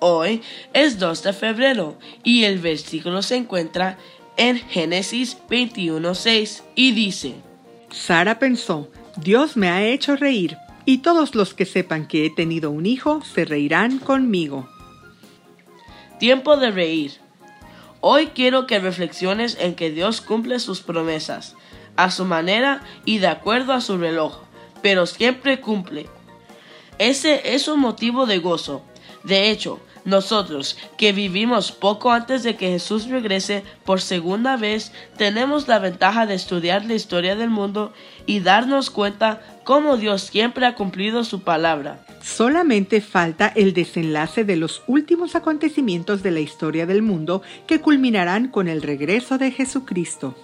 Hoy es 2 de febrero y el versículo se encuentra en Génesis 21.6 y dice, Sara pensó, Dios me ha hecho reír, y todos los que sepan que he tenido un hijo se reirán conmigo. Tiempo de reír. Hoy quiero que reflexiones en que Dios cumple sus promesas, a su manera y de acuerdo a su reloj, pero siempre cumple. Ese es un motivo de gozo. De hecho, nosotros, que vivimos poco antes de que Jesús regrese por segunda vez, tenemos la ventaja de estudiar la historia del mundo y darnos cuenta cómo Dios siempre ha cumplido su palabra. Solamente falta el desenlace de los últimos acontecimientos de la historia del mundo que culminarán con el regreso de Jesucristo.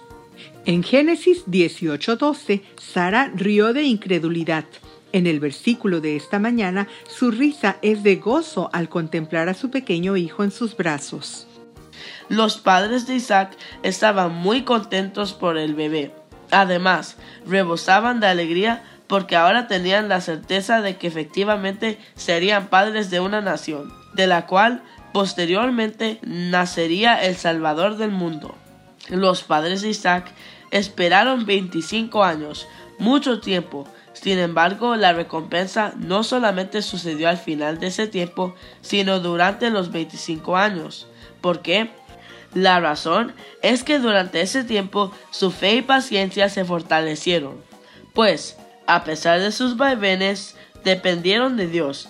En Génesis 18:12, Sara rió de incredulidad en el versículo de esta mañana, su risa es de gozo al contemplar a su pequeño hijo en sus brazos. Los padres de Isaac estaban muy contentos por el bebé. Además, rebosaban de alegría porque ahora tenían la certeza de que efectivamente serían padres de una nación, de la cual posteriormente nacería el Salvador del mundo. Los padres de Isaac esperaron 25 años, mucho tiempo, sin embargo, la recompensa no solamente sucedió al final de ese tiempo, sino durante los 25 años. ¿Por qué? La razón es que durante ese tiempo su fe y paciencia se fortalecieron, pues, a pesar de sus vaivenes, dependieron de Dios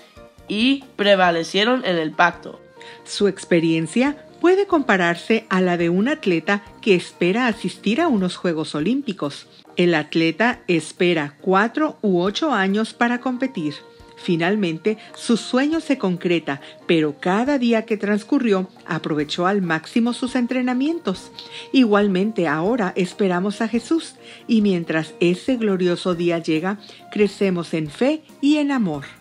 y prevalecieron en el pacto. Su experiencia puede compararse a la de un atleta que espera asistir a unos Juegos Olímpicos. El atleta espera cuatro u ocho años para competir. Finalmente, su sueño se concreta, pero cada día que transcurrió aprovechó al máximo sus entrenamientos. Igualmente ahora esperamos a Jesús y mientras ese glorioso día llega, crecemos en fe y en amor.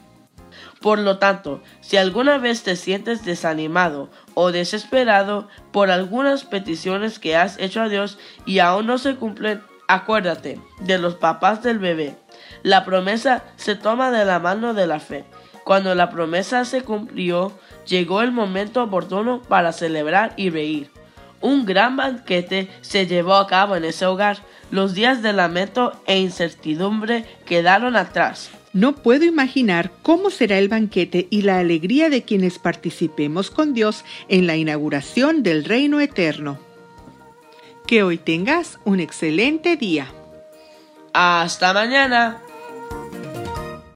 Por lo tanto, si alguna vez te sientes desanimado o desesperado por algunas peticiones que has hecho a Dios y aún no se cumplen, acuérdate de los papás del bebé. La promesa se toma de la mano de la fe. Cuando la promesa se cumplió, llegó el momento oportuno para celebrar y reír. Un gran banquete se llevó a cabo en ese hogar. Los días de lamento e incertidumbre quedaron atrás. No puedo imaginar cómo será el banquete y la alegría de quienes participemos con Dios en la inauguración del reino eterno. Que hoy tengas un excelente día. Hasta mañana.